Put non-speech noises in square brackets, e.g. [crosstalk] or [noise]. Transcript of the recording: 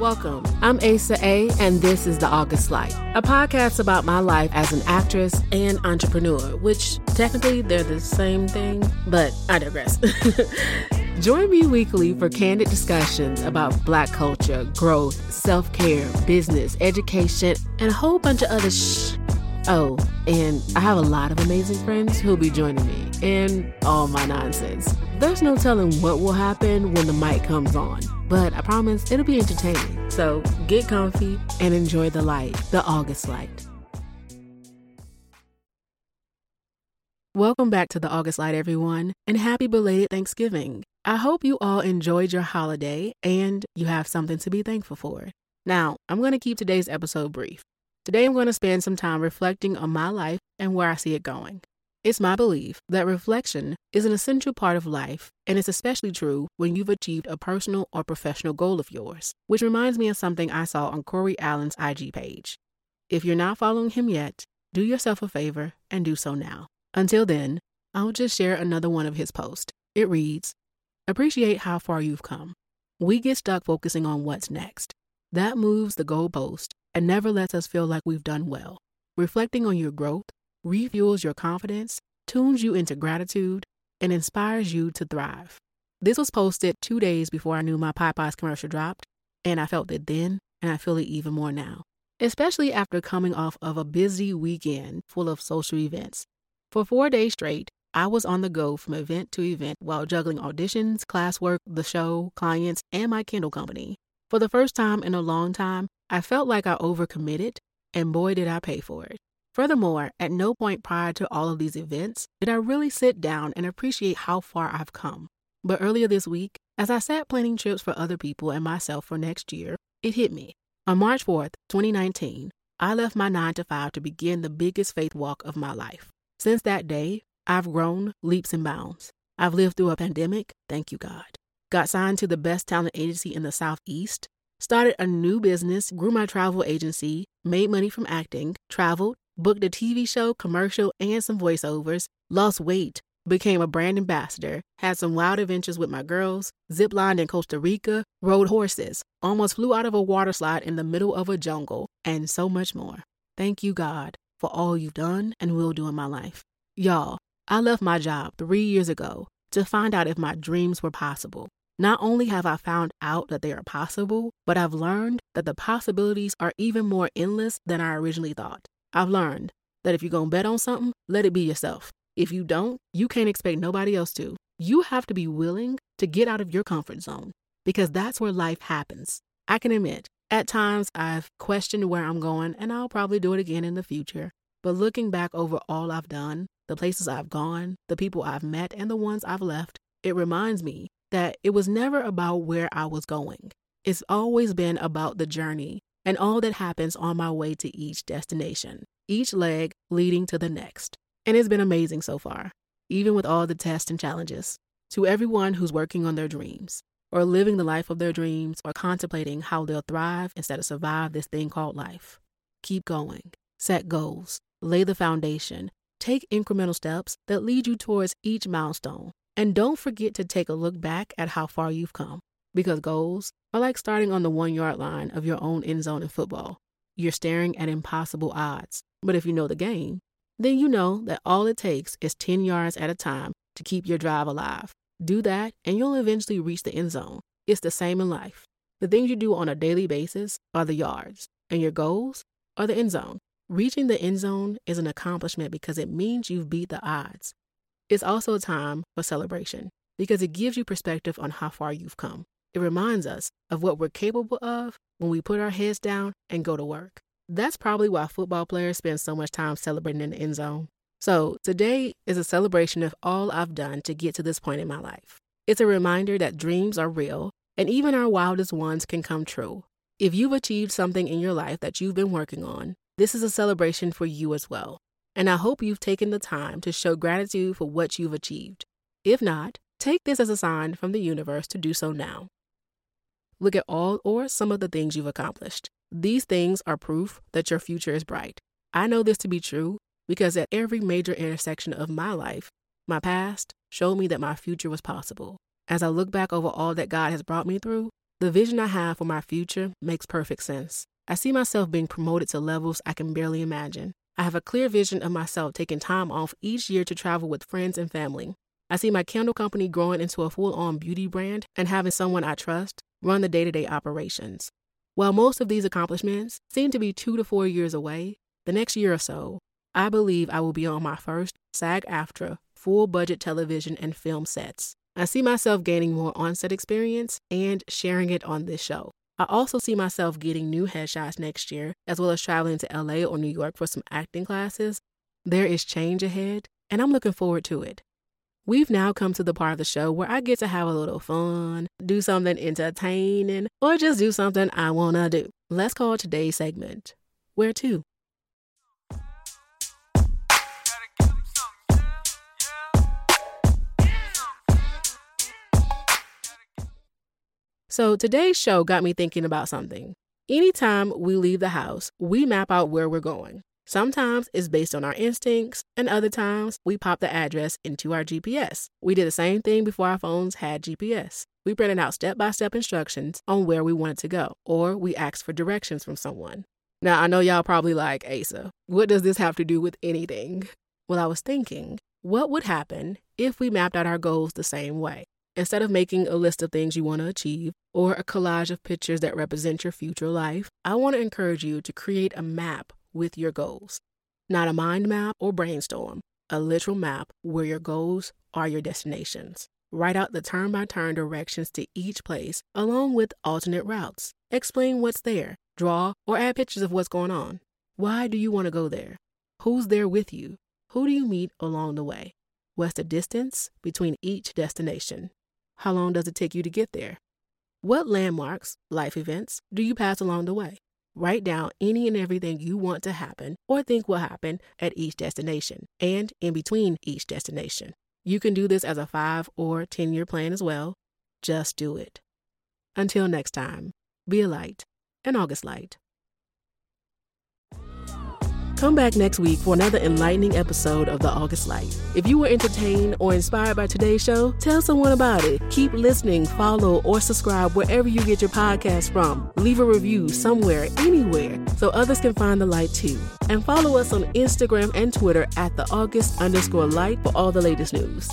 Welcome. I'm Asa A, and this is The August Light, a podcast about my life as an actress and entrepreneur, which technically they're the same thing, but I digress. [laughs] Join me weekly for candid discussions about Black culture, growth, self care, business, education, and a whole bunch of other shh. Oh, and I have a lot of amazing friends who'll be joining me in all my nonsense. There's no telling what will happen when the mic comes on, but I promise it'll be entertaining. So get comfy and enjoy the light, the August light. Welcome back to the August Light, everyone, and happy belated Thanksgiving. I hope you all enjoyed your holiday and you have something to be thankful for. Now, I'm going to keep today's episode brief. Today, I'm going to spend some time reflecting on my life and where I see it going. It's my belief that reflection is an essential part of life, and it's especially true when you've achieved a personal or professional goal of yours, which reminds me of something I saw on Cory Allen's IG page. If you're not following him yet, do yourself a favor and do so now. Until then, I'll just share another one of his posts. It reads Appreciate how far you've come. We get stuck focusing on what's next. That moves the goalpost and never lets us feel like we've done well. Reflecting on your growth refuels your confidence, tunes you into gratitude, and inspires you to thrive. This was posted two days before I knew my Popeyes commercial dropped, and I felt it then, and I feel it even more now, especially after coming off of a busy weekend full of social events. For four days straight, I was on the go from event to event while juggling auditions, classwork, the show, clients, and my Kindle company. For the first time in a long time, I felt like I overcommitted, and boy, did I pay for it. Furthermore, at no point prior to all of these events did I really sit down and appreciate how far I've come. But earlier this week, as I sat planning trips for other people and myself for next year, it hit me. On March 4th, 2019, I left my 9 to 5 to begin the biggest faith walk of my life. Since that day, I've grown leaps and bounds. I've lived through a pandemic, thank you God. Got signed to the best talent agency in the Southeast, started a new business, grew my travel agency, made money from acting, traveled, booked a TV show, commercial, and some voiceovers, lost weight, became a brand ambassador, had some wild adventures with my girls, ziplined in Costa Rica, rode horses, almost flew out of a water slide in the middle of a jungle, and so much more. Thank you, God, for all you've done and will do in my life. Y'all, I left my job three years ago to find out if my dreams were possible. Not only have I found out that they are possible, but I've learned that the possibilities are even more endless than I originally thought. I've learned that if you're going to bet on something, let it be yourself. If you don't, you can't expect nobody else to. You have to be willing to get out of your comfort zone because that's where life happens. I can admit, at times I've questioned where I'm going, and I'll probably do it again in the future. But looking back over all I've done, the places I've gone, the people I've met, and the ones I've left, it reminds me that it was never about where I was going. It's always been about the journey and all that happens on my way to each destination, each leg leading to the next. And it's been amazing so far, even with all the tests and challenges. To everyone who's working on their dreams, or living the life of their dreams, or contemplating how they'll thrive instead of survive this thing called life, keep going, set goals, lay the foundation, take incremental steps that lead you towards each milestone. And don't forget to take a look back at how far you've come because goals are like starting on the one yard line of your own end zone in football. You're staring at impossible odds. But if you know the game, then you know that all it takes is 10 yards at a time to keep your drive alive. Do that, and you'll eventually reach the end zone. It's the same in life. The things you do on a daily basis are the yards, and your goals are the end zone. Reaching the end zone is an accomplishment because it means you've beat the odds. It's also a time for celebration because it gives you perspective on how far you've come. It reminds us of what we're capable of when we put our heads down and go to work. That's probably why football players spend so much time celebrating in the end zone. So, today is a celebration of all I've done to get to this point in my life. It's a reminder that dreams are real and even our wildest ones can come true. If you've achieved something in your life that you've been working on, this is a celebration for you as well. And I hope you've taken the time to show gratitude for what you've achieved. If not, take this as a sign from the universe to do so now. Look at all or some of the things you've accomplished. These things are proof that your future is bright. I know this to be true because at every major intersection of my life, my past showed me that my future was possible. As I look back over all that God has brought me through, The vision I have for my future makes perfect sense. I see myself being promoted to levels I can barely imagine. I have a clear vision of myself taking time off each year to travel with friends and family. I see my candle company growing into a full on beauty brand and having someone I trust run the day to day operations. While most of these accomplishments seem to be two to four years away, the next year or so, I believe I will be on my first SAG AFTRA full budget television and film sets. I see myself gaining more on set experience and sharing it on this show. I also see myself getting new headshots next year, as well as traveling to LA or New York for some acting classes. There is change ahead, and I'm looking forward to it. We've now come to the part of the show where I get to have a little fun, do something entertaining, or just do something I want to do. Let's call today's segment Where To? So today's show got me thinking about something. Anytime we leave the house, we map out where we're going. Sometimes it's based on our instincts, and other times we pop the address into our GPS. We did the same thing before our phones had GPS. We printed out step by step instructions on where we wanted to go, or we asked for directions from someone. Now, I know y'all probably like, Asa, what does this have to do with anything? Well, I was thinking, what would happen if we mapped out our goals the same way? Instead of making a list of things you want to achieve or a collage of pictures that represent your future life, I want to encourage you to create a map with your goals. Not a mind map or brainstorm, a literal map where your goals are your destinations. Write out the turn by turn directions to each place along with alternate routes. Explain what's there, draw or add pictures of what's going on. Why do you want to go there? Who's there with you? Who do you meet along the way? What's the distance between each destination? How long does it take you to get there? What landmarks, life events, do you pass along the way? Write down any and everything you want to happen or think will happen at each destination and in between each destination. You can do this as a five or 10 year plan as well. Just do it. Until next time, be a light, an August light. Come back next week for another enlightening episode of The August Light. If you were entertained or inspired by today's show, tell someone about it. Keep listening, follow, or subscribe wherever you get your podcast from. Leave a review somewhere, anywhere, so others can find the light too. And follow us on Instagram and Twitter at the August underscore light for all the latest news.